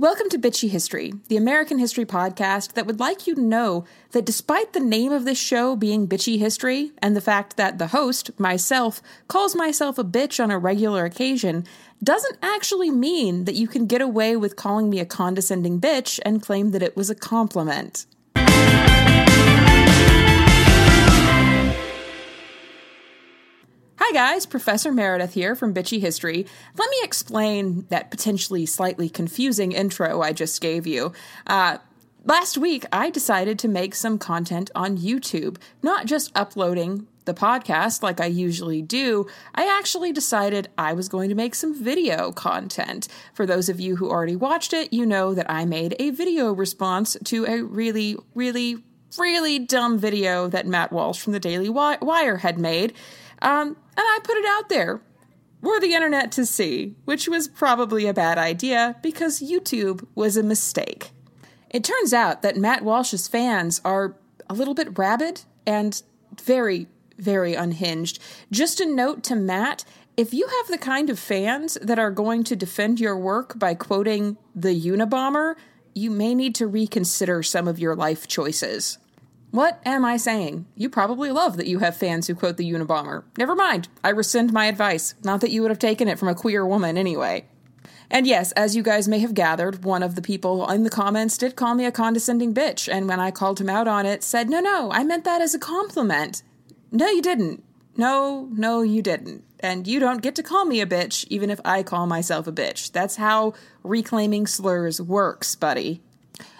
Welcome to Bitchy History, the American history podcast that would like you to know that despite the name of this show being Bitchy History, and the fact that the host, myself, calls myself a bitch on a regular occasion, doesn't actually mean that you can get away with calling me a condescending bitch and claim that it was a compliment. Hi guys, Professor Meredith here from Bitchy History. Let me explain that potentially slightly confusing intro I just gave you. Uh, last week, I decided to make some content on YouTube, not just uploading the podcast like I usually do, I actually decided I was going to make some video content. For those of you who already watched it, you know that I made a video response to a really, really, really dumb video that Matt Walsh from the Daily Wire had made. Um, and I put it out there for the internet to see, which was probably a bad idea because YouTube was a mistake. It turns out that Matt Walsh's fans are a little bit rabid and very, very unhinged. Just a note to Matt if you have the kind of fans that are going to defend your work by quoting the Unabomber, you may need to reconsider some of your life choices. What am I saying? You probably love that you have fans who quote the Unabomber. Never mind, I rescind my advice. Not that you would have taken it from a queer woman anyway. And yes, as you guys may have gathered, one of the people in the comments did call me a condescending bitch, and when I called him out on it, said, No, no, I meant that as a compliment. No, you didn't. No, no, you didn't. And you don't get to call me a bitch, even if I call myself a bitch. That's how reclaiming slurs works, buddy.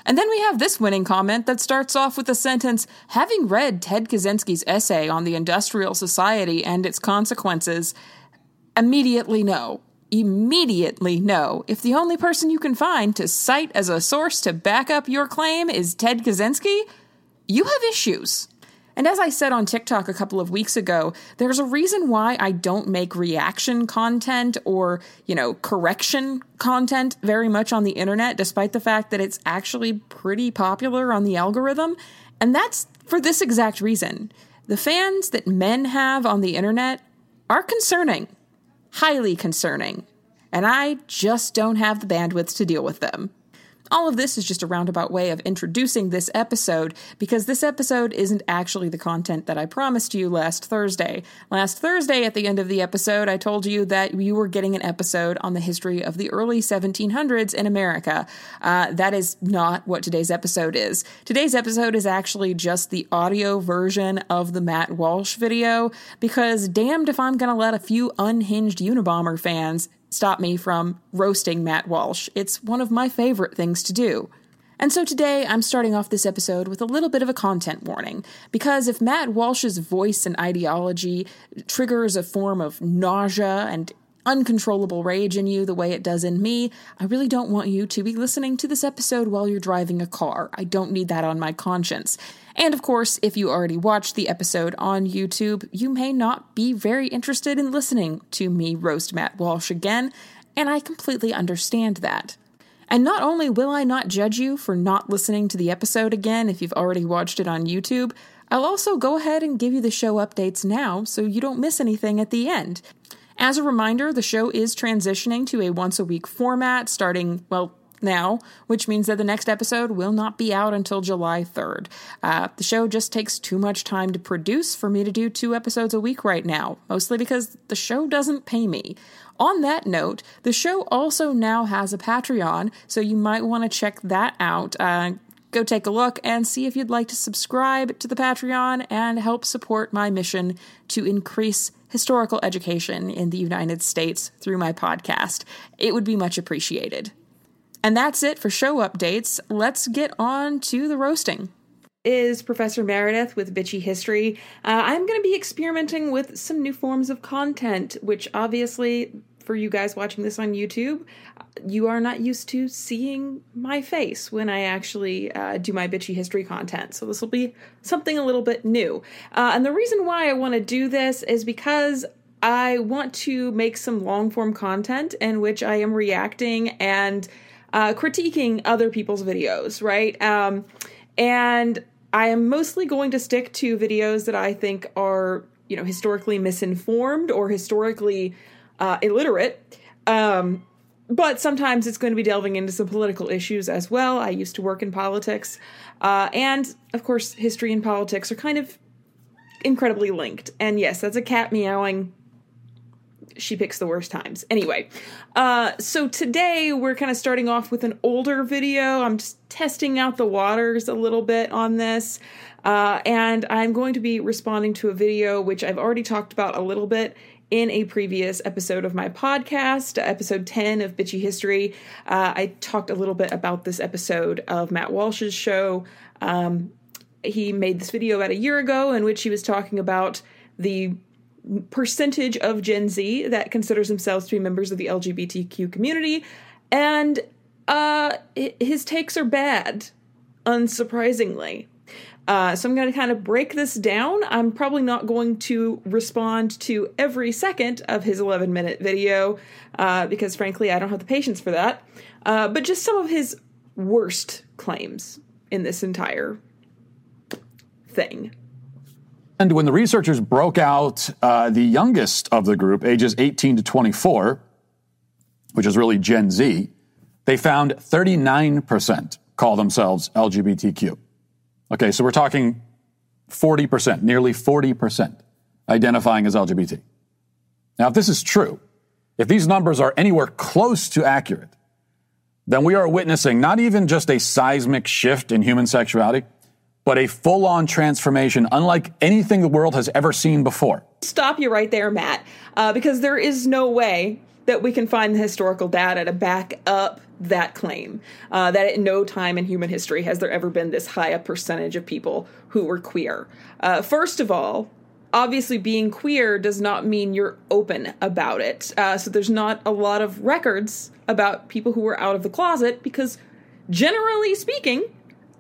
And then we have this winning comment that starts off with the sentence Having read Ted Kaczynski's essay on the industrial society and its consequences, immediately no. Immediately no. If the only person you can find to cite as a source to back up your claim is Ted Kaczynski, you have issues. And as I said on TikTok a couple of weeks ago, there's a reason why I don't make reaction content or, you know, correction content very much on the internet, despite the fact that it's actually pretty popular on the algorithm. And that's for this exact reason. The fans that men have on the internet are concerning, highly concerning. And I just don't have the bandwidth to deal with them. All of this is just a roundabout way of introducing this episode because this episode isn't actually the content that I promised you last Thursday. Last Thursday, at the end of the episode, I told you that you were getting an episode on the history of the early 1700s in America. Uh, that is not what today's episode is. Today's episode is actually just the audio version of the Matt Walsh video because damned if I'm going to let a few unhinged Unabomber fans stop me from roasting Matt Walsh. It's one of my favorite things to do. And so today I'm starting off this episode with a little bit of a content warning, because if Matt Walsh's voice and ideology triggers a form of nausea and uncontrollable rage in you the way it does in me, I really don't want you to be listening to this episode while you're driving a car. I don't need that on my conscience. And of course, if you already watched the episode on YouTube, you may not be very interested in listening to me roast Matt Walsh again, and I completely understand that. And not only will I not judge you for not listening to the episode again if you've already watched it on YouTube, I'll also go ahead and give you the show updates now so you don't miss anything at the end. As a reminder, the show is transitioning to a once a week format starting, well, now, which means that the next episode will not be out until July 3rd. Uh, the show just takes too much time to produce for me to do two episodes a week right now, mostly because the show doesn't pay me. On that note, the show also now has a Patreon, so you might want to check that out. Uh, go take a look and see if you'd like to subscribe to the Patreon and help support my mission to increase historical education in the United States through my podcast. It would be much appreciated. And that's it for show updates. Let's get on to the roasting. Is Professor Meredith with Bitchy History. Uh, I'm going to be experimenting with some new forms of content, which obviously, for you guys watching this on YouTube, you are not used to seeing my face when I actually uh, do my bitchy history content. So this will be something a little bit new. Uh, and the reason why I want to do this is because I want to make some long form content in which I am reacting and uh, critiquing other people's videos, right? Um, and I am mostly going to stick to videos that I think are, you know, historically misinformed or historically uh, illiterate. Um, but sometimes it's going to be delving into some political issues as well. I used to work in politics. Uh, and of course, history and politics are kind of incredibly linked. And yes, that's a cat meowing. She picks the worst times. Anyway, uh, so today we're kind of starting off with an older video. I'm just testing out the waters a little bit on this. Uh, and I'm going to be responding to a video which I've already talked about a little bit in a previous episode of my podcast, episode 10 of Bitchy History. Uh, I talked a little bit about this episode of Matt Walsh's show. Um, he made this video about a year ago in which he was talking about the percentage of Gen Z that considers themselves to be members of the LGBTQ community. And uh, his takes are bad, unsurprisingly. Uh, so I'm going to kind of break this down. I'm probably not going to respond to every second of his 11 minute video uh, because, frankly, I don't have the patience for that. Uh, but just some of his worst claims in this entire thing. And when the researchers broke out uh, the youngest of the group, ages 18 to 24, which is really Gen Z, they found 39% call themselves LGBTQ. Okay, so we're talking 40%, nearly 40% identifying as LGBT. Now, if this is true, if these numbers are anywhere close to accurate, then we are witnessing not even just a seismic shift in human sexuality, but a full on transformation unlike anything the world has ever seen before. Stop you right there, Matt, uh, because there is no way that we can find the historical data to back up that claim uh, that at no time in human history has there ever been this high a percentage of people who were queer. Uh, first of all, obviously being queer does not mean you're open about it. Uh, so there's not a lot of records about people who were out of the closet because generally speaking,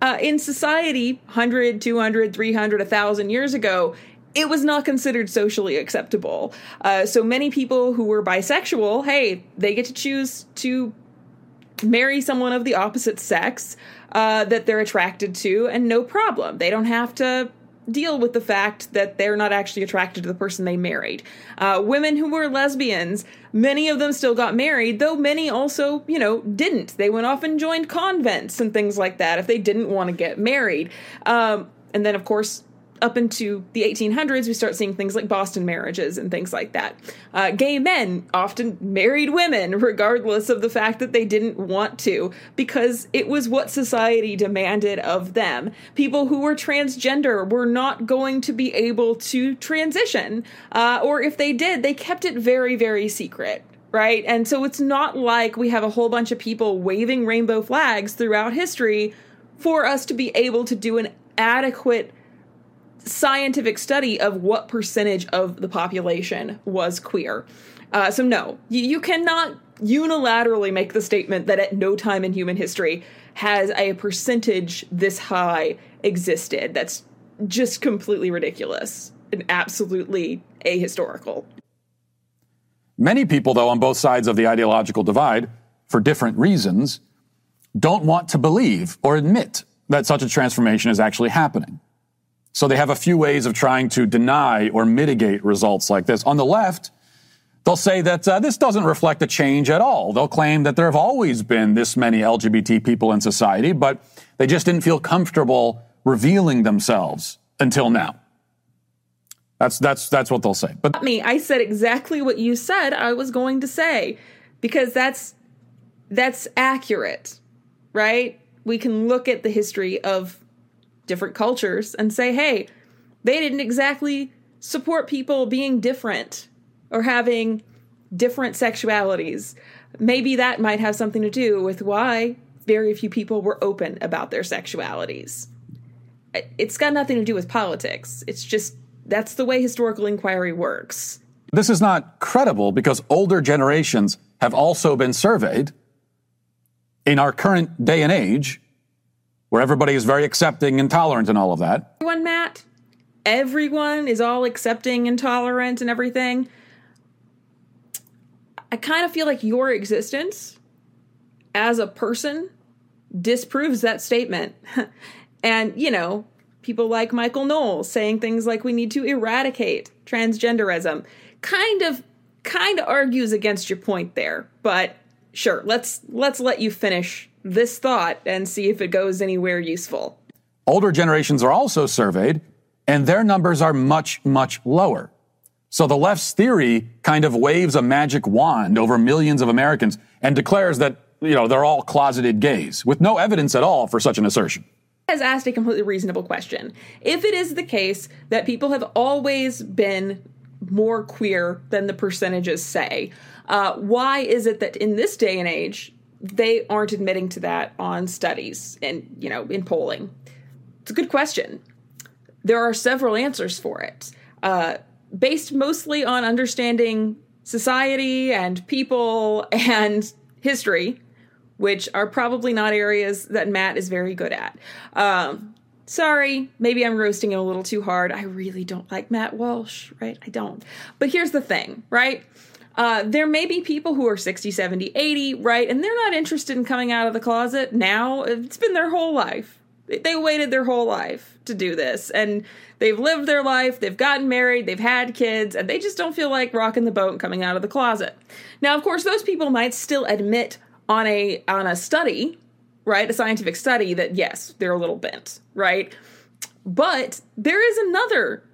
uh, in society 100, 200, 300, 1,000 years ago, it was not considered socially acceptable. Uh, so many people who were bisexual, hey, they get to choose to marry someone of the opposite sex uh, that they're attracted to, and no problem. They don't have to deal with the fact that they're not actually attracted to the person they married. Uh, women who were lesbians, many of them still got married, though many also, you know, didn't. They went off and joined convents and things like that if they didn't want to get married. Um, and then, of course, up into the 1800s, we start seeing things like Boston marriages and things like that. Uh, gay men often married women, regardless of the fact that they didn't want to, because it was what society demanded of them. People who were transgender were not going to be able to transition, uh, or if they did, they kept it very, very secret right? And so it's not like we have a whole bunch of people waving rainbow flags throughout history for us to be able to do an adequate scientific study of what percentage of the population was queer. Uh, so, no, you, you cannot unilaterally make the statement that at no time in human history has a percentage this high existed. That's just completely ridiculous and absolutely ahistorical. Many people, though, on both sides of the ideological divide, for different reasons, don't want to believe or admit that such a transformation is actually happening. So they have a few ways of trying to deny or mitigate results like this. On the left, they'll say that uh, this doesn't reflect a change at all. They'll claim that there have always been this many LGBT people in society, but they just didn't feel comfortable revealing themselves until now. That's that's that's what they'll say. But me, I said exactly what you said I was going to say because that's that's accurate, right? We can look at the history of different cultures and say, hey, they didn't exactly support people being different or having different sexualities. Maybe that might have something to do with why very few people were open about their sexualities. It's got nothing to do with politics. It's just that's the way historical inquiry works. This is not credible because older generations have also been surveyed. In our current day and age, where everybody is very accepting and tolerant and all of that. Everyone, Matt, everyone is all accepting and tolerant and everything. I kind of feel like your existence as a person disproves that statement. and, you know, people like Michael Knowles saying things like we need to eradicate transgenderism kind of kind of argues against your point there, but sure, let's let's let you finish this thought and see if it goes anywhere useful. Older generations are also surveyed, and their numbers are much, much lower. So the left's theory kind of waves a magic wand over millions of Americans and declares that, you know, they're all closeted gays, with no evidence at all for such an assertion has asked a completely reasonable question. If it is the case that people have always been more queer than the percentages say, uh, why is it that in this day and age they aren't admitting to that on studies and you know in polling? It's a good question. There are several answers for it, uh, based mostly on understanding society and people and history which are probably not areas that Matt is very good at. Um, sorry, maybe I'm roasting him a little too hard. I really don't like Matt Walsh, right? I don't. But here's the thing, right? Uh, there may be people who are 60, 70, 80, right? And they're not interested in coming out of the closet now. It's been their whole life. They waited their whole life to do this. And they've lived their life, they've gotten married, they've had kids, and they just don't feel like rocking the boat and coming out of the closet. Now, of course, those people might still admit on a on a study, right? A scientific study that yes, they're a little bent, right? But there is another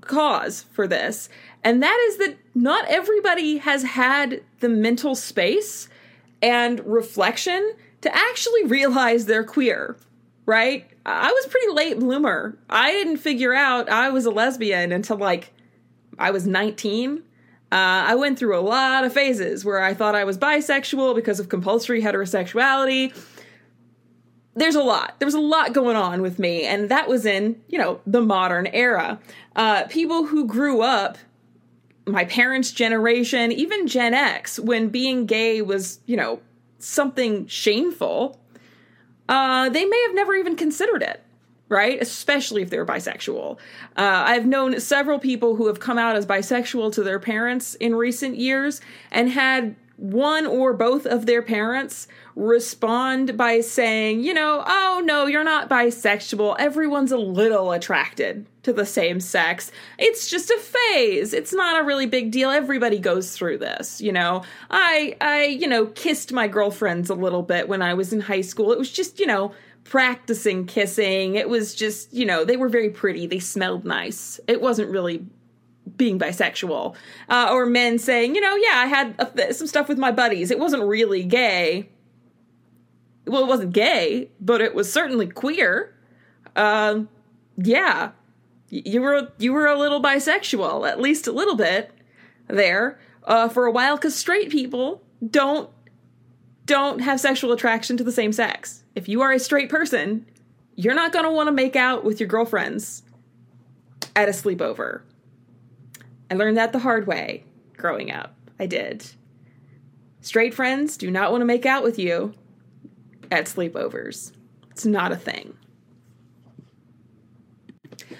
cause for this, and that is that not everybody has had the mental space and reflection to actually realize they're queer, right? I was pretty late bloomer. I didn't figure out I was a lesbian until like I was 19 uh, I went through a lot of phases where I thought I was bisexual because of compulsory heterosexuality. There's a lot. There was a lot going on with me, and that was in, you know, the modern era. Uh, people who grew up, my parents' generation, even Gen X, when being gay was, you know, something shameful, uh, they may have never even considered it right? Especially if they're bisexual. Uh, I've known several people who have come out as bisexual to their parents in recent years and had one or both of their parents respond by saying, you know, oh no, you're not bisexual. Everyone's a little attracted to the same sex. It's just a phase. It's not a really big deal. Everybody goes through this, you know. I I, you know, kissed my girlfriends a little bit when I was in high school. It was just, you know, practicing kissing. It was just, you know, they were very pretty. They smelled nice. It wasn't really being bisexual. Uh, or men saying, you know, yeah, I had a, some stuff with my buddies. It wasn't really gay. Well, it wasn't gay, but it was certainly queer. Um, yeah, you were you were a little bisexual, at least a little bit there uh, for a while, because straight people don't don't have sexual attraction to the same sex. If you are a straight person, you're not going to want to make out with your girlfriends at a sleepover. I learned that the hard way growing up. I did. Straight friends do not want to make out with you at sleepovers. It's not a thing.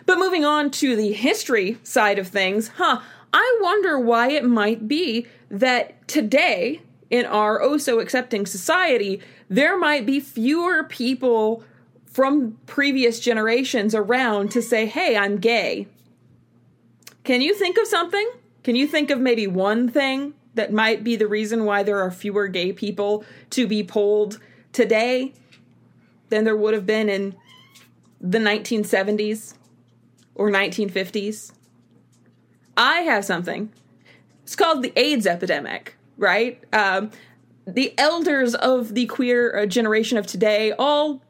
But moving on to the history side of things, huh, I wonder why it might be that today, in our oh so accepting society, there might be fewer people from previous generations around to say, hey, I'm gay. Can you think of something? Can you think of maybe one thing that might be the reason why there are fewer gay people to be polled today than there would have been in the 1970s or 1950s? I have something. It's called the AIDS epidemic right? Um, the elders of the queer uh, generation of today all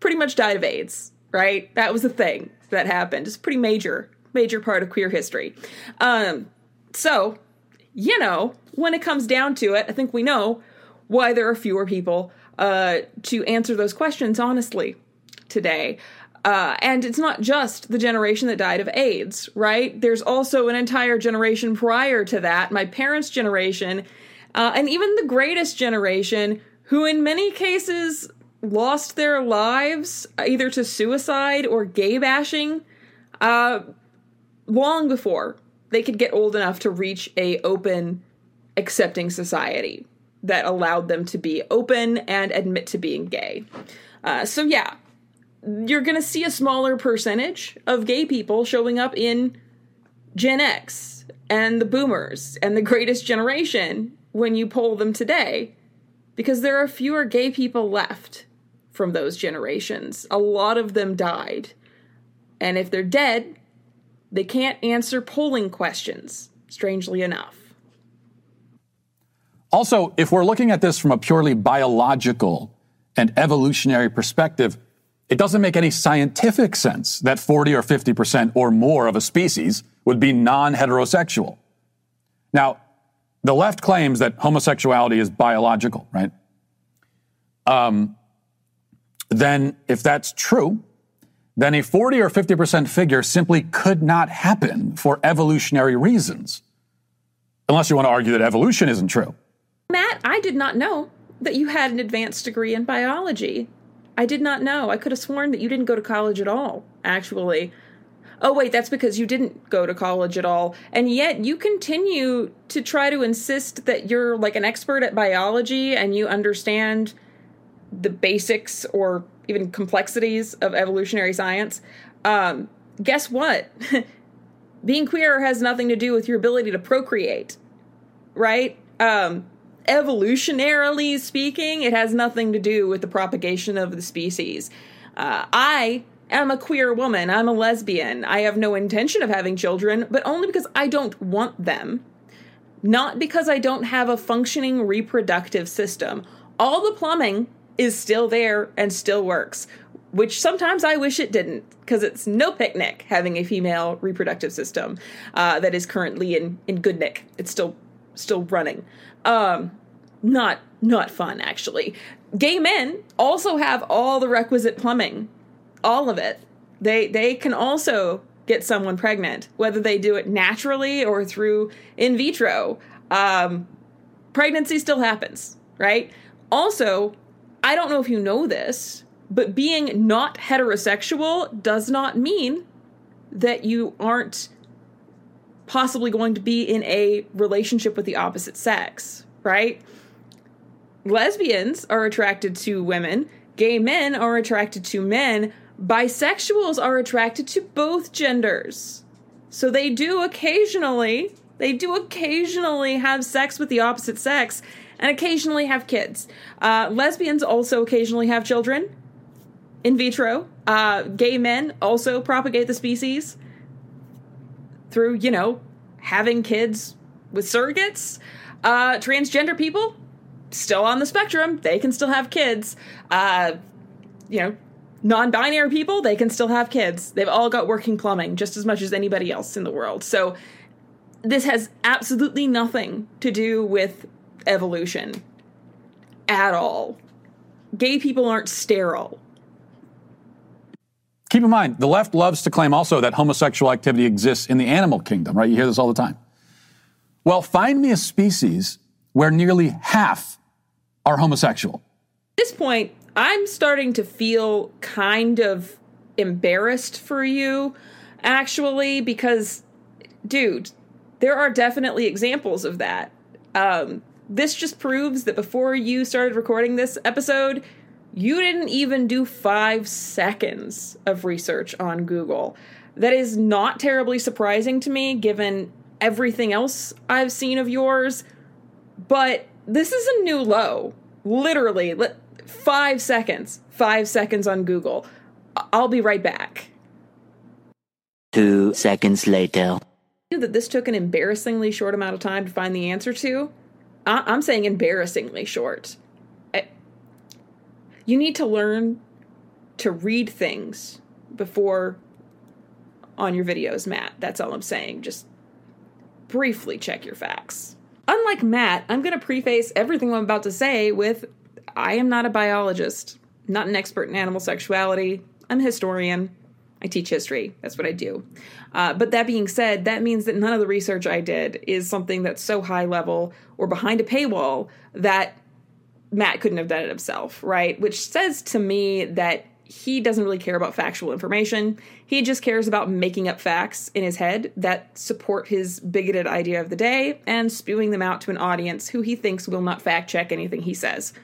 pretty much died of AIDS, right? That was a thing that happened. It's pretty major, major part of queer history. Um, so, you know, when it comes down to it, I think we know why there are fewer people uh, to answer those questions honestly today. Uh, and it's not just the generation that died of AIDS, right? There's also an entire generation prior to that, my parents' generation, uh, and even the greatest generation, who in many cases lost their lives either to suicide or gay bashing, uh, long before they could get old enough to reach a open, accepting society that allowed them to be open and admit to being gay. Uh, so yeah, you're going to see a smaller percentage of gay people showing up in Gen X and the boomers and the greatest generation when you poll them today because there are fewer gay people left from those generations. A lot of them died. And if they're dead, they can't answer polling questions, strangely enough. Also, if we're looking at this from a purely biological and evolutionary perspective, it doesn't make any scientific sense that 40 or 50% or more of a species would be non heterosexual. Now, the left claims that homosexuality is biological, right? Um, then, if that's true, then a 40 or 50% figure simply could not happen for evolutionary reasons. Unless you want to argue that evolution isn't true. Matt, I did not know that you had an advanced degree in biology. I did not know. I could have sworn that you didn't go to college at all, actually. Oh, wait, that's because you didn't go to college at all. And yet you continue to try to insist that you're like an expert at biology and you understand the basics or even complexities of evolutionary science. Um, guess what? Being queer has nothing to do with your ability to procreate, right? Um, evolutionarily speaking, it has nothing to do with the propagation of the species. Uh, I am a queer woman. I'm a lesbian. I have no intention of having children, but only because I don't want them. Not because I don't have a functioning reproductive system. All the plumbing is still there and still works, which sometimes I wish it didn't, because it's no picnic having a female reproductive system uh, that is currently in in good nick. It's still still running. Um, not not fun actually. Gay men also have all the requisite plumbing, all of it. They they can also get someone pregnant, whether they do it naturally or through in vitro. Um, pregnancy still happens, right? Also, I don't know if you know this, but being not heterosexual does not mean that you aren't possibly going to be in a relationship with the opposite sex, right? Lesbians are attracted to women, gay men are attracted to men, bisexuals are attracted to both genders. So they do occasionally, they do occasionally have sex with the opposite sex and occasionally have kids. Uh, lesbians also occasionally have children in vitro. Uh, gay men also propagate the species through, you know, having kids with surrogates. Uh, transgender people still on the spectrum, they can still have kids. Uh, you know, non-binary people, they can still have kids. They've all got working plumbing just as much as anybody else in the world. So this has absolutely nothing to do with evolution at all. Gay people aren't sterile. Keep in mind, the left loves to claim also that homosexual activity exists in the animal kingdom, right? You hear this all the time. Well, find me a species where nearly half are homosexual. At this point, I'm starting to feel kind of embarrassed for you, actually, because, dude, there are definitely examples of that. Um, this just proves that before you started recording this episode, you didn't even do five seconds of research on Google. That is not terribly surprising to me given everything else I've seen of yours, but this is a new low. Literally, five seconds. Five seconds on Google. I'll be right back. Two seconds later. That this took an embarrassingly short amount of time to find the answer to I- am saying embarrassingly short. I- you need to learn to read things before on your videos, Matt. That's all I'm saying. Just briefly check your facts. Unlike Matt, I'm going to preface everything I'm about to say with I am not a biologist, not an expert in animal sexuality. I'm a historian. I teach history. That's what I do. Uh, but that being said, that means that none of the research I did is something that's so high level or behind a paywall that Matt couldn't have done it himself, right? Which says to me that he doesn't really care about factual information. He just cares about making up facts in his head that support his bigoted idea of the day and spewing them out to an audience who he thinks will not fact check anything he says.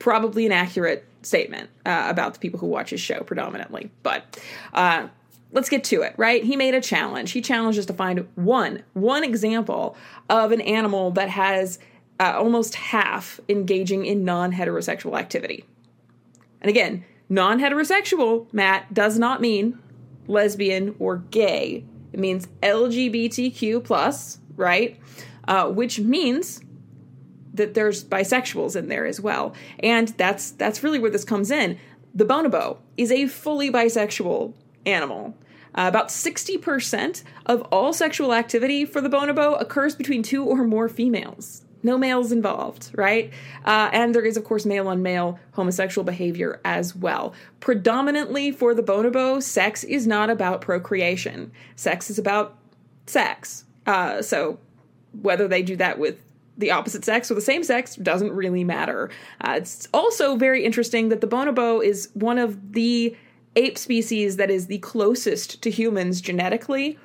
Probably an accurate statement uh, about the people who watch his show predominantly. But uh, let's get to it, right? He made a challenge. He challenged us to find one, one example of an animal that has uh, almost half engaging in non heterosexual activity. And again, non heterosexual, Matt, does not mean lesbian or gay. It means LGBTQ, plus, right? Uh, which means that there's bisexuals in there as well. And that's that's really where this comes in. The bonobo is a fully bisexual animal. Uh, about 60% of all sexual activity for the bonobo occurs between two or more females. No males involved, right? Uh, and there is, of course, male on male homosexual behavior as well. Predominantly for the bonobo, sex is not about procreation, sex is about sex. Uh, so whether they do that with the opposite sex or the same sex doesn't really matter. Uh, it's also very interesting that the bonobo is one of the ape species that is the closest to humans genetically.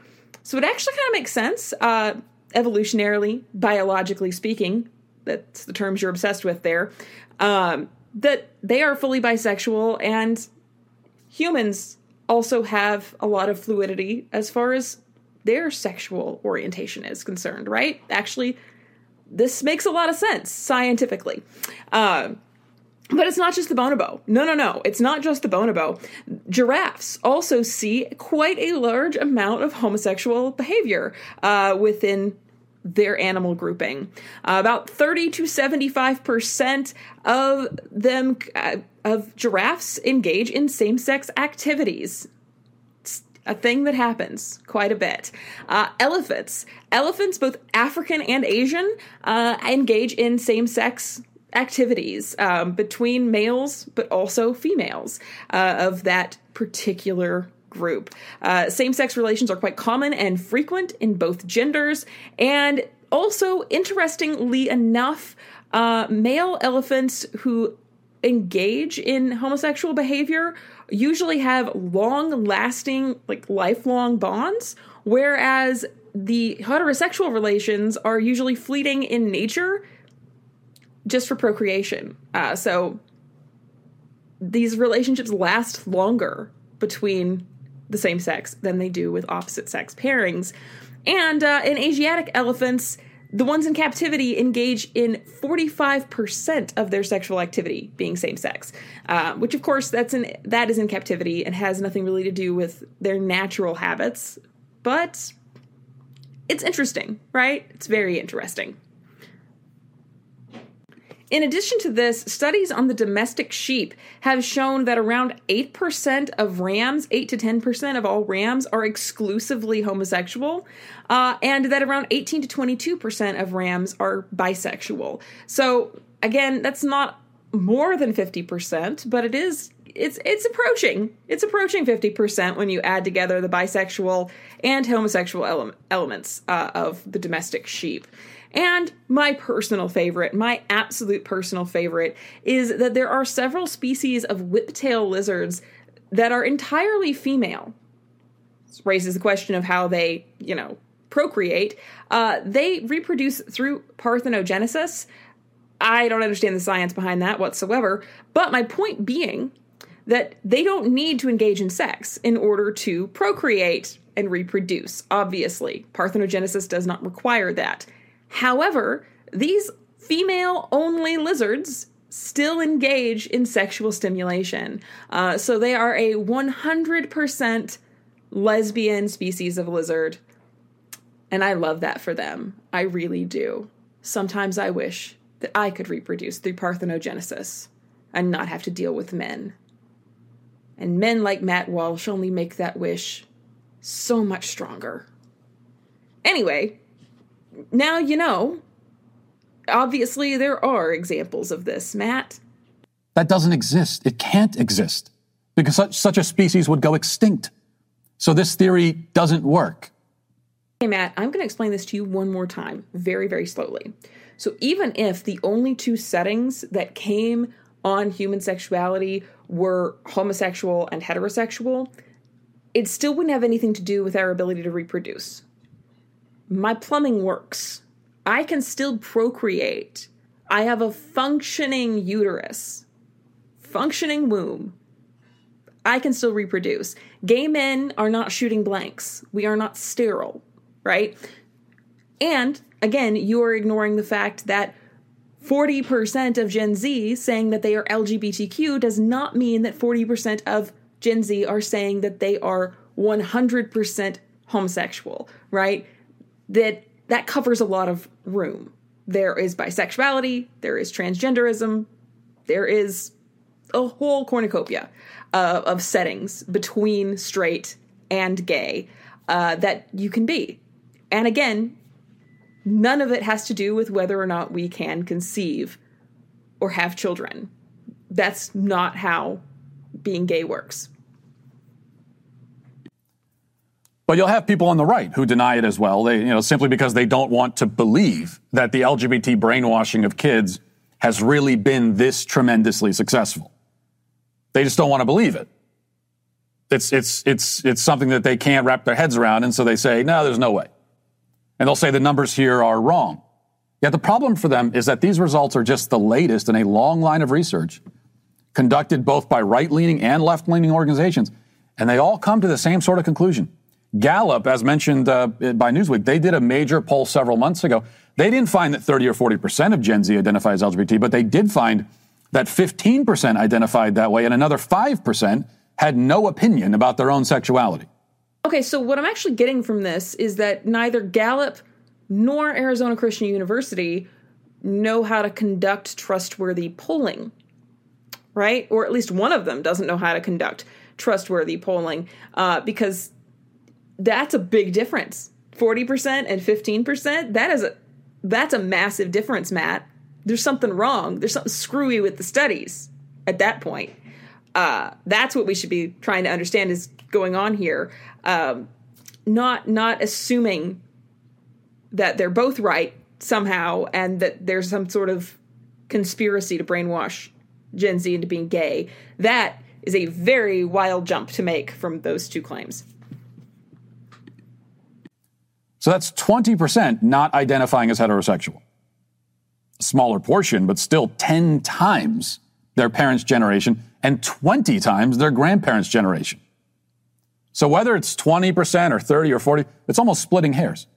So it actually kind of makes sense, uh, evolutionarily, biologically speaking. That's the terms you're obsessed with there. Um, that they are fully bisexual, and humans also have a lot of fluidity as far as their sexual orientation is concerned, right? Actually, this makes a lot of sense scientifically. Uh, but it's not just the bonobo. No, no, no. It's not just the bonobo. Giraffes also see quite a large amount of homosexual behavior uh, within their animal grouping. Uh, about 30 to 75% of them, uh, of giraffes, engage in same sex activities a thing that happens quite a bit. Uh, elephants, elephants, both African and Asian, uh, engage in same sex activities um, between males but also females uh, of that particular group. Uh, same sex relations are quite common and frequent in both genders, and also, interestingly enough, uh, male elephants who engage in homosexual behavior usually have long lasting, like lifelong bonds, whereas the heterosexual relations are usually fleeting in nature just for procreation. Uh, so these relationships last longer between the same sex than they do with opposite sex pairings. And uh, in Asiatic elephants, the ones in captivity engage in 45% of their sexual activity being same sex, uh, which of course that's in that is in captivity and has nothing really to do with their natural habits, but it's interesting, right? It's very interesting. In addition to this, studies on the domestic sheep have shown that around 8% of rams, 8 to 10% of all rams, are exclusively homosexual, uh, and that around 18 to 22% of rams are bisexual. So, again, that's not more than 50%, but it is it's it's approaching it's approaching 50% when you add together the bisexual and homosexual ele- elements uh, of the domestic sheep and my personal favorite, my absolute personal favorite, is that there are several species of whiptail lizards that are entirely female. This raises the question of how they, you know, procreate. Uh, they reproduce through parthenogenesis. I don't understand the science behind that whatsoever, but my point being that they don't need to engage in sex in order to procreate and reproduce. Obviously, parthenogenesis does not require that. However, these female only lizards still engage in sexual stimulation. Uh, so they are a 100% lesbian species of lizard. And I love that for them. I really do. Sometimes I wish that I could reproduce through parthenogenesis and not have to deal with men. And men like Matt Walsh only make that wish so much stronger. Anyway, now you know. Obviously, there are examples of this, Matt. That doesn't exist. It can't exist because such, such a species would go extinct. So this theory doesn't work. Hey, Matt, I'm going to explain this to you one more time, very, very slowly. So, even if the only two settings that came on human sexuality were homosexual and heterosexual, it still wouldn't have anything to do with our ability to reproduce my plumbing works. I can still procreate. I have a functioning uterus, functioning womb. I can still reproduce. Gay men are not shooting blanks. We are not sterile, right? And again, you are ignoring the fact that 40% of Gen Z saying that they are LGBTQ does not mean that 40% of Gen Z are saying that they are 100% homosexual, right? That that covers a lot of room. There is bisexuality, there is transgenderism, there is a whole cornucopia uh, of settings between straight and gay uh, that you can be. And again, none of it has to do with whether or not we can conceive or have children. That's not how being gay works. But you'll have people on the right who deny it as well. They, you know, simply because they don't want to believe that the LGBT brainwashing of kids has really been this tremendously successful. They just don't want to believe it. It's, it's, it's, it's something that they can't wrap their heads around. And so they say, no, there's no way. And they'll say the numbers here are wrong. Yet the problem for them is that these results are just the latest in a long line of research conducted both by right leaning and left leaning organizations. And they all come to the same sort of conclusion. Gallup, as mentioned uh, by Newsweek, they did a major poll several months ago. They didn't find that 30 or 40% of Gen Z identify as LGBT, but they did find that 15% identified that way and another 5% had no opinion about their own sexuality. Okay, so what I'm actually getting from this is that neither Gallup nor Arizona Christian University know how to conduct trustworthy polling, right? Or at least one of them doesn't know how to conduct trustworthy polling uh, because that's a big difference. 40% and 15%, that is a that's a massive difference, Matt. There's something wrong. There's something screwy with the studies at that point. Uh, that's what we should be trying to understand is going on here. Um, not not assuming that they're both right somehow and that there's some sort of conspiracy to brainwash Gen Z into being gay. That is a very wild jump to make from those two claims. So that's 20% not identifying as heterosexual. A smaller portion, but still 10 times their parents' generation and 20 times their grandparents' generation. So whether it's 20% or 30 or 40, it's almost splitting hairs.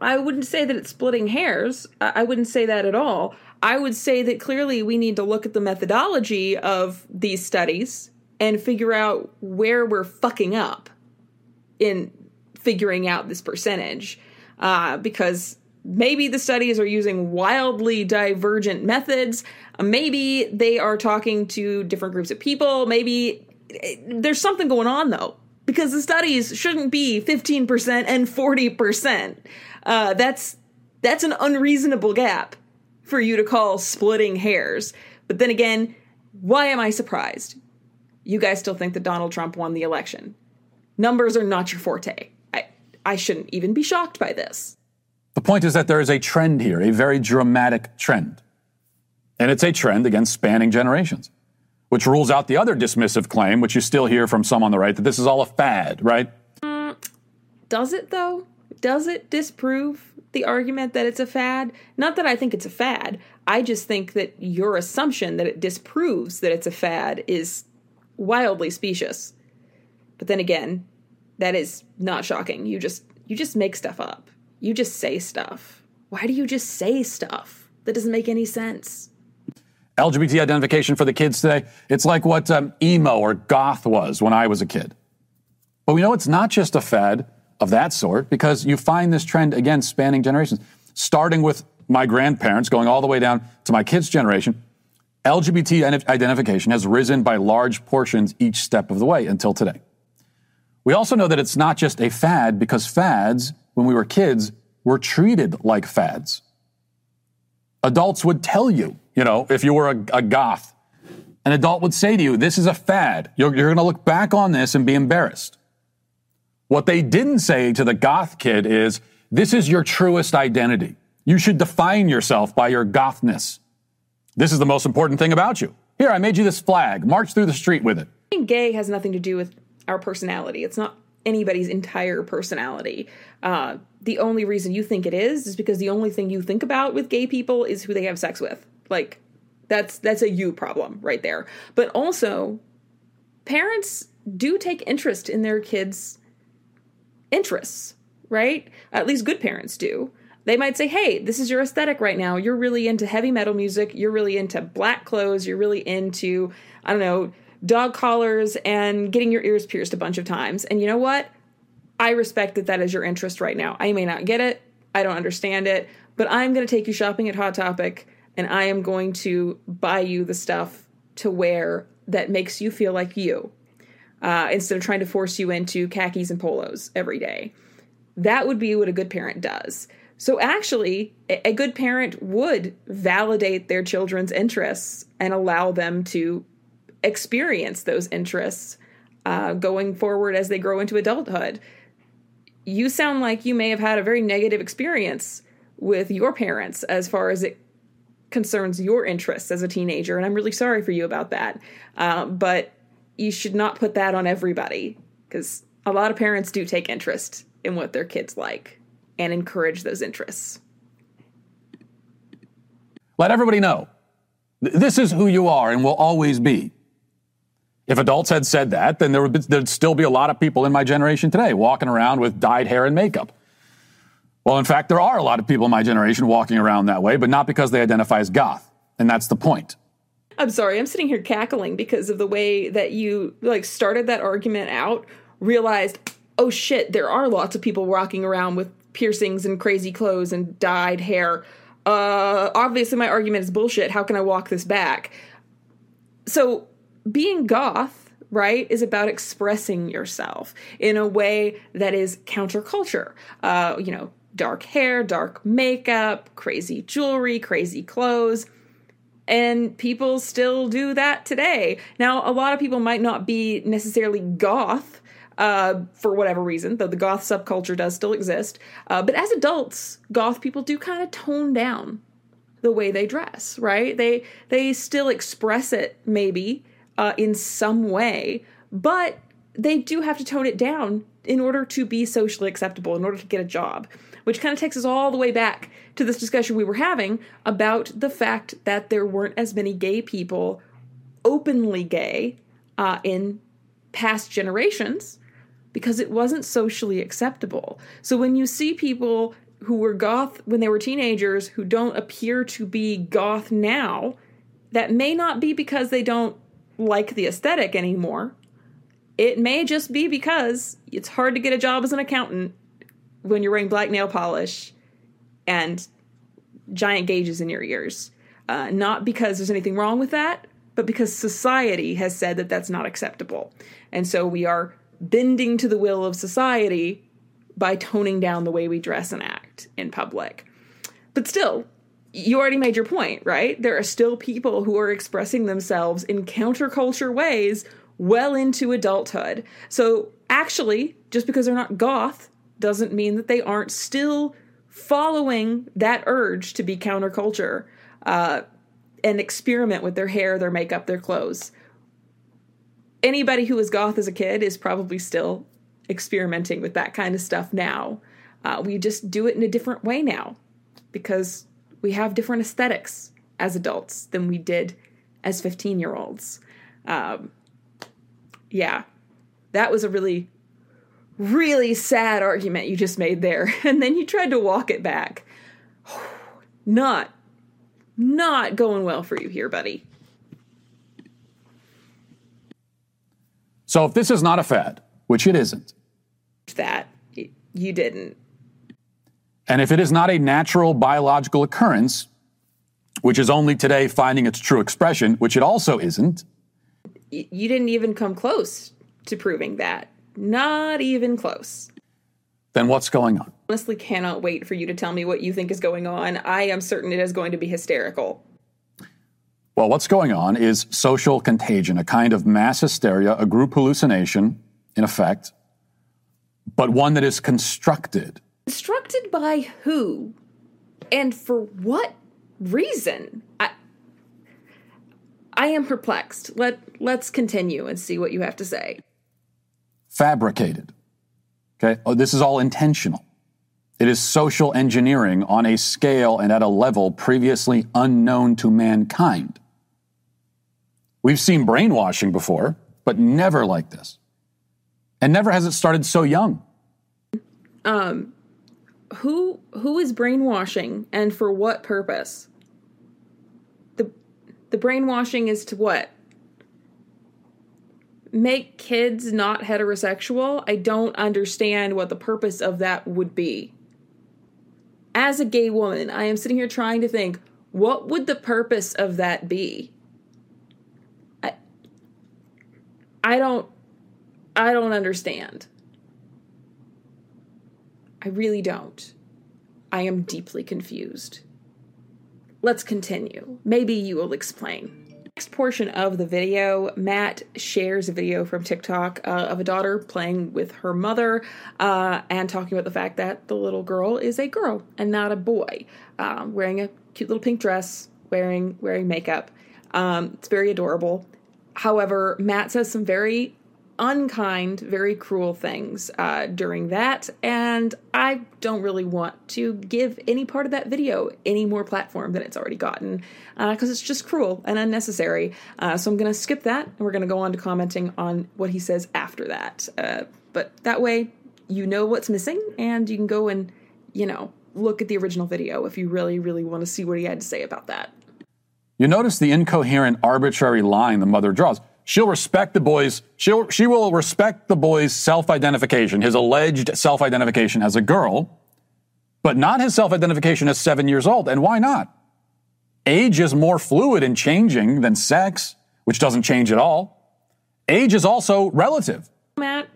I wouldn't say that it's splitting hairs. I wouldn't say that at all. I would say that clearly we need to look at the methodology of these studies and figure out where we're fucking up in figuring out this percentage uh, because maybe the studies are using wildly divergent methods. Uh, maybe they are talking to different groups of people. Maybe eh, there's something going on though, because the studies shouldn't be 15% and 40%. Uh, that's that's an unreasonable gap for you to call splitting hairs. But then again, why am I surprised? You guys still think that Donald Trump won the election. Numbers are not your forte. I shouldn't even be shocked by this. The point is that there is a trend here, a very dramatic trend. And it's a trend against spanning generations, which rules out the other dismissive claim, which you still hear from some on the right, that this is all a fad, right? Mm, does it, though? Does it disprove the argument that it's a fad? Not that I think it's a fad. I just think that your assumption that it disproves that it's a fad is wildly specious. But then again, that is not shocking. You just you just make stuff up. You just say stuff. Why do you just say stuff? That doesn't make any sense. LGBT identification for the kids today, it's like what um, emo or goth was when I was a kid. But we know it's not just a fad of that sort because you find this trend again spanning generations, starting with my grandparents going all the way down to my kids' generation. LGBT identification has risen by large portions each step of the way until today. We also know that it's not just a fad because fads, when we were kids, were treated like fads. Adults would tell you, you know, if you were a, a goth, an adult would say to you, This is a fad. You're, you're going to look back on this and be embarrassed. What they didn't say to the goth kid is, This is your truest identity. You should define yourself by your gothness. This is the most important thing about you. Here, I made you this flag. March through the street with it. Being gay has nothing to do with our personality. It's not anybody's entire personality. Uh, the only reason you think it is is because the only thing you think about with gay people is who they have sex with. Like that's that's a you problem right there. But also, parents do take interest in their kids' interests, right? At least good parents do. They might say, hey, this is your aesthetic right now. You're really into heavy metal music. You're really into black clothes. You're really into, I don't know, dog collars and getting your ears pierced a bunch of times. And you know what? I respect that that is your interest right now. I may not get it. I don't understand it, but I'm going to take you shopping at Hot Topic and I am going to buy you the stuff to wear that makes you feel like you uh, instead of trying to force you into khakis and polos every day. That would be what a good parent does. So, actually, a good parent would validate their children's interests and allow them to experience those interests uh, going forward as they grow into adulthood. You sound like you may have had a very negative experience with your parents as far as it concerns your interests as a teenager, and I'm really sorry for you about that. Uh, but you should not put that on everybody because a lot of parents do take interest in what their kids like and encourage those interests. Let everybody know this is who you are and will always be. If adults had said that, then there would be, there'd still be a lot of people in my generation today walking around with dyed hair and makeup. Well, in fact, there are a lot of people in my generation walking around that way, but not because they identify as goth. And that's the point. I'm sorry, I'm sitting here cackling because of the way that you like started that argument out, realized, oh shit, there are lots of people walking around with piercings and crazy clothes and dyed hair. Uh, obviously, my argument is bullshit. How can I walk this back? So, being goth, right, is about expressing yourself in a way that is counterculture. Uh, you know, dark hair, dark makeup, crazy jewelry, crazy clothes and people still do that today. Now, a lot of people might not be necessarily goth uh, for whatever reason, though the goth subculture does still exist. Uh, but as adults, goth people do kind of tone down the way they dress, right? They they still express it maybe uh, in some way, but they do have to tone it down in order to be socially acceptable, in order to get a job which kind of takes us all the way back to this discussion we were having about the fact that there weren't as many gay people openly gay uh, in past generations because it wasn't socially acceptable. So when you see people who were goth when they were teenagers who don't appear to be goth now, that may not be because they don't like the aesthetic anymore. It may just be because it's hard to get a job as an accountant when you're wearing black nail polish and giant gauges in your ears. Uh, not because there's anything wrong with that, but because society has said that that's not acceptable. And so we are bending to the will of society by toning down the way we dress and act in public. But still, you already made your point, right? There are still people who are expressing themselves in counterculture ways well into adulthood. So, actually, just because they're not goth doesn't mean that they aren't still following that urge to be counterculture uh, and experiment with their hair, their makeup, their clothes. Anybody who was goth as a kid is probably still experimenting with that kind of stuff now. Uh, we just do it in a different way now because we have different aesthetics as adults than we did as 15 year olds. Um, yeah, that was a really really sad argument you just made there, and then you tried to walk it back. Not, not going well for you here, buddy. So if this is not a fad, which it isn't, that you didn't. And if it is not a natural biological occurrence, which is only today finding its true expression, which it also isn't. You didn't even come close to proving that. Not even close. Then what's going on? Honestly, cannot wait for you to tell me what you think is going on. I am certain it is going to be hysterical. Well, what's going on is social contagion, a kind of mass hysteria, a group hallucination, in effect, but one that is constructed. Constructed by who? And for what reason? I I am perplexed. Let let's continue and see what you have to say fabricated. Okay? Oh, this is all intentional. It is social engineering on a scale and at a level previously unknown to mankind. We've seen brainwashing before, but never like this. And never has it started so young. Um, who who is brainwashing and for what purpose? The the brainwashing is to what? Make kids not heterosexual? I don't understand what the purpose of that would be. As a gay woman, I am sitting here trying to think, what would the purpose of that be? I I don't I don't understand. I really don't. I am deeply confused. Let's continue. Maybe you will explain. Next portion of the video, Matt shares a video from TikTok uh, of a daughter playing with her mother uh, and talking about the fact that the little girl is a girl and not a boy, um, wearing a cute little pink dress, wearing wearing makeup. Um, it's very adorable. However, Matt says some very unkind, very cruel things uh, during that, and I don't really want to give any part of that video any more platform than it's already gotten because uh, it's just cruel and unnecessary. Uh, so I'm going to skip that, and we're going to go on to commenting on what he says after that. Uh, but that way, you know what's missing, and you can go and, you know, look at the original video if you really, really want to see what he had to say about that. You notice the incoherent, arbitrary line the mother draws. She'll respect the boy's, she'll, she will respect the boy's self identification, his alleged self identification as a girl, but not his self identification as seven years old. And why not? Age is more fluid and changing than sex, which doesn't change at all. Age is also relative. Matt,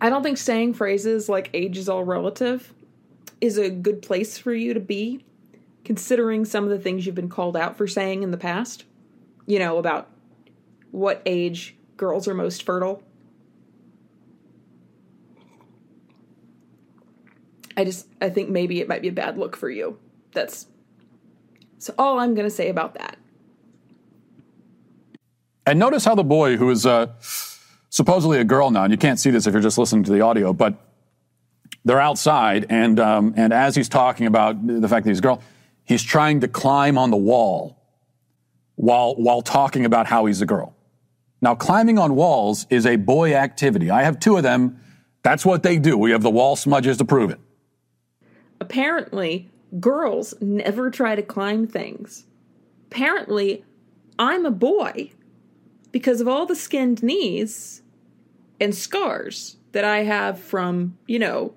I don't think saying phrases like age is all relative is a good place for you to be considering some of the things you've been called out for saying in the past, you know, about what age girls are most fertile. I just I think maybe it might be a bad look for you. That's so all I'm going to say about that. And notice how the boy who is uh, supposedly a girl now, and you can't see this if you're just listening to the audio, but they're outside, and um, and as he's talking about the fact that he's a girl, he's trying to climb on the wall while, while talking about how he's a girl. Now, climbing on walls is a boy activity. I have two of them. That's what they do. We have the wall smudges to prove it. Apparently, girls never try to climb things. Apparently, I'm a boy because of all the skinned knees and scars that I have from, you know,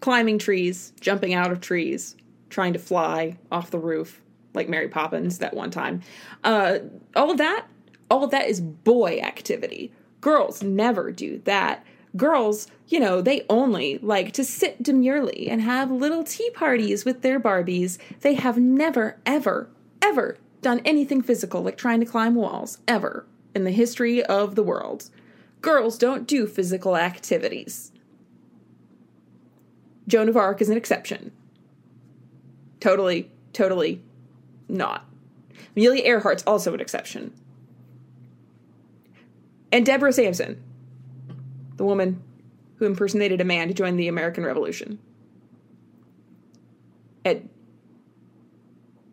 climbing trees, jumping out of trees, trying to fly off the roof like Mary Poppins that one time. Uh, all of that, all of that is boy activity. Girls never do that. Girls, you know, they only like to sit demurely and have little tea parties with their Barbies. They have never, ever, ever done anything physical like trying to climb walls, ever, in the history of the world. Girls don't do physical activities. Joan of Arc is an exception. Totally, totally not. Amelia Earhart's also an exception. And Deborah Sampson, the woman who impersonated a man to join the American Revolution. And,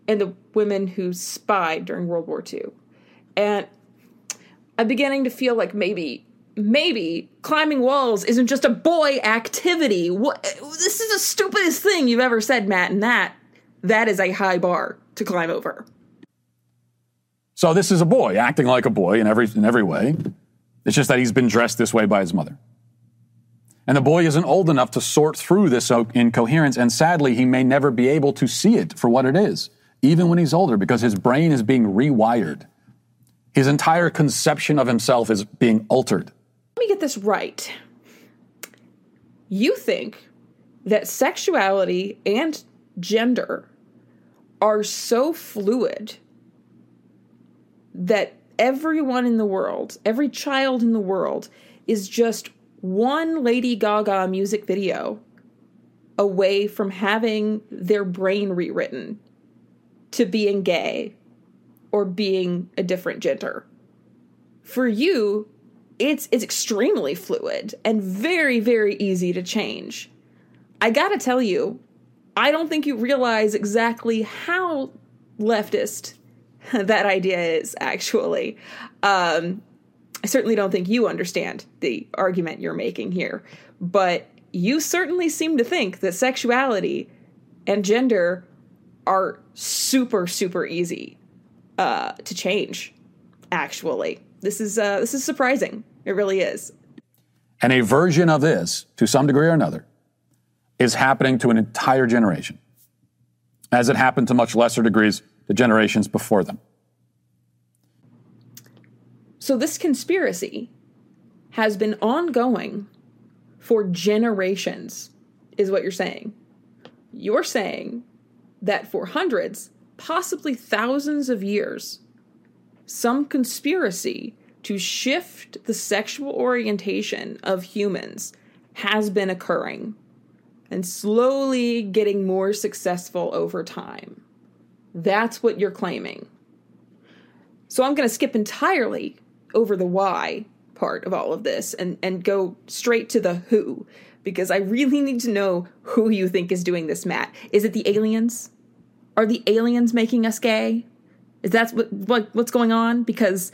and the women who spied during World War II. And I'm beginning to feel like maybe maybe climbing walls isn't just a boy activity. What this is the stupidest thing you've ever said, Matt, and that that is a high bar to climb over. So this is a boy acting like a boy in every in every way. It's just that he's been dressed this way by his mother. And the boy isn't old enough to sort through this incoherence, and sadly, he may never be able to see it for what it is, even when he's older, because his brain is being rewired. His entire conception of himself is being altered. Let me get this right. You think that sexuality and gender are so fluid that everyone in the world, every child in the world, is just one Lady Gaga music video away from having their brain rewritten to being gay or being a different gender. For you, it's it's extremely fluid and very very easy to change. I got to tell you, I don't think you realize exactly how leftist that idea is, actually. Um, I certainly don't think you understand the argument you're making here, but you certainly seem to think that sexuality and gender are super super easy uh, to change. Actually, this is uh, this is surprising. It really is. And a version of this, to some degree or another, is happening to an entire generation, as it happened to much lesser degrees to generations before them. So, this conspiracy has been ongoing for generations, is what you're saying. You're saying that for hundreds, possibly thousands of years, some conspiracy to shift the sexual orientation of humans has been occurring and slowly getting more successful over time. That's what you're claiming. So I'm going to skip entirely over the why part of all of this and, and go straight to the who because I really need to know who you think is doing this, Matt. Is it the aliens? Are the aliens making us gay? Is that what, what what's going on? Because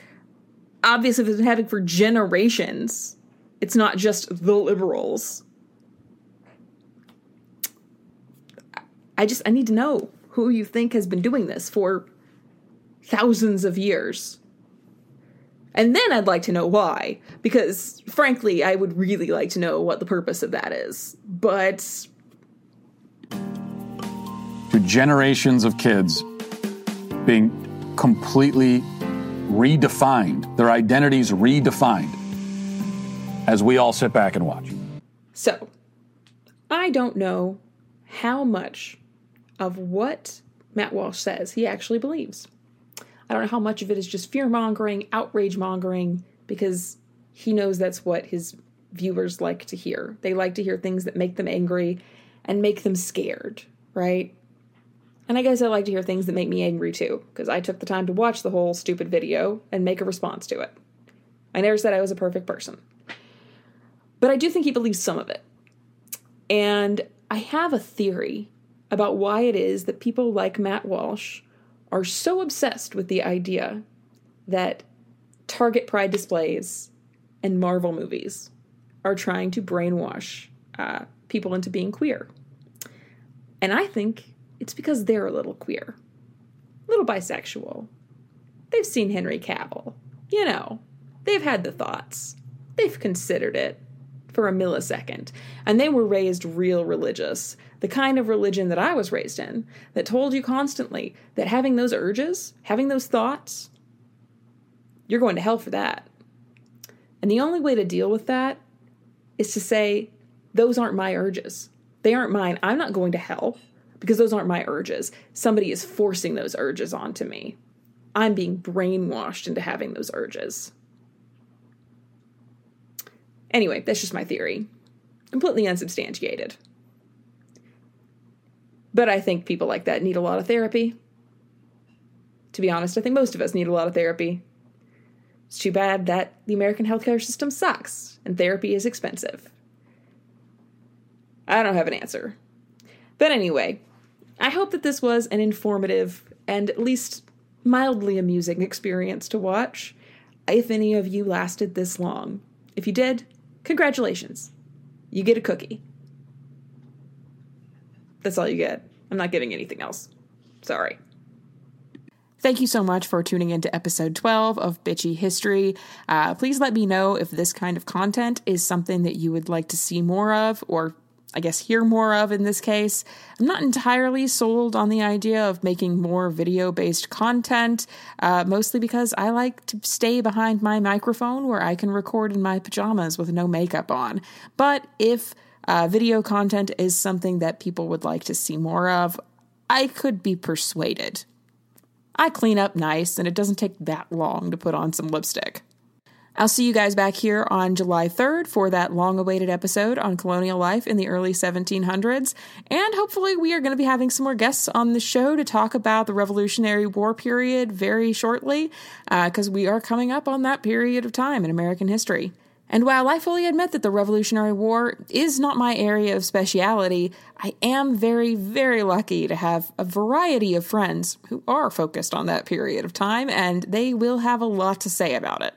obviously, it's been happening for generations, it's not just the liberals. I just I need to know who you think has been doing this for thousands of years. And then I'd like to know why, because frankly, I would really like to know what the purpose of that is. But. To generations of kids being completely redefined, their identities redefined, as we all sit back and watch. So, I don't know how much of what Matt Walsh says he actually believes. I don't know how much of it is just fear mongering, outrage mongering, because he knows that's what his viewers like to hear. They like to hear things that make them angry and make them scared, right? And I guess I like to hear things that make me angry too, because I took the time to watch the whole stupid video and make a response to it. I never said I was a perfect person. But I do think he believes some of it. And I have a theory about why it is that people like Matt Walsh are so obsessed with the idea that Target Pride displays and Marvel movies are trying to brainwash uh, people into being queer. And I think it's because they're a little queer, a little bisexual. They've seen Henry Cavill. You know, they've had the thoughts, they've considered it for a millisecond. And they were raised real religious the kind of religion that I was raised in that told you constantly that having those urges, having those thoughts, you're going to hell for that. And the only way to deal with that is to say, those aren't my urges. They aren't mine. I'm not going to hell because those aren't my urges. Somebody is forcing those urges onto me. I'm being brainwashed into having those urges. Anyway, that's just my theory. Completely unsubstantiated. But I think people like that need a lot of therapy. To be honest, I think most of us need a lot of therapy. It's too bad that the American healthcare system sucks and therapy is expensive. I don't have an answer. But anyway, I hope that this was an informative and at least mildly amusing experience to watch. If any of you lasted this long, if you did, congratulations. You get a cookie. That's all you get. I'm not giving anything else. Sorry. Thank you so much for tuning in to episode 12 of Bitchy History. Uh, please let me know if this kind of content is something that you would like to see more of, or I guess hear more of in this case. I'm not entirely sold on the idea of making more video based content, uh, mostly because I like to stay behind my microphone where I can record in my pajamas with no makeup on. But if uh, video content is something that people would like to see more of. I could be persuaded. I clean up nice, and it doesn't take that long to put on some lipstick. I'll see you guys back here on July 3rd for that long awaited episode on colonial life in the early 1700s. And hopefully, we are going to be having some more guests on the show to talk about the Revolutionary War period very shortly, because uh, we are coming up on that period of time in American history. And while I fully admit that the Revolutionary War is not my area of speciality, I am very, very lucky to have a variety of friends who are focused on that period of time, and they will have a lot to say about it.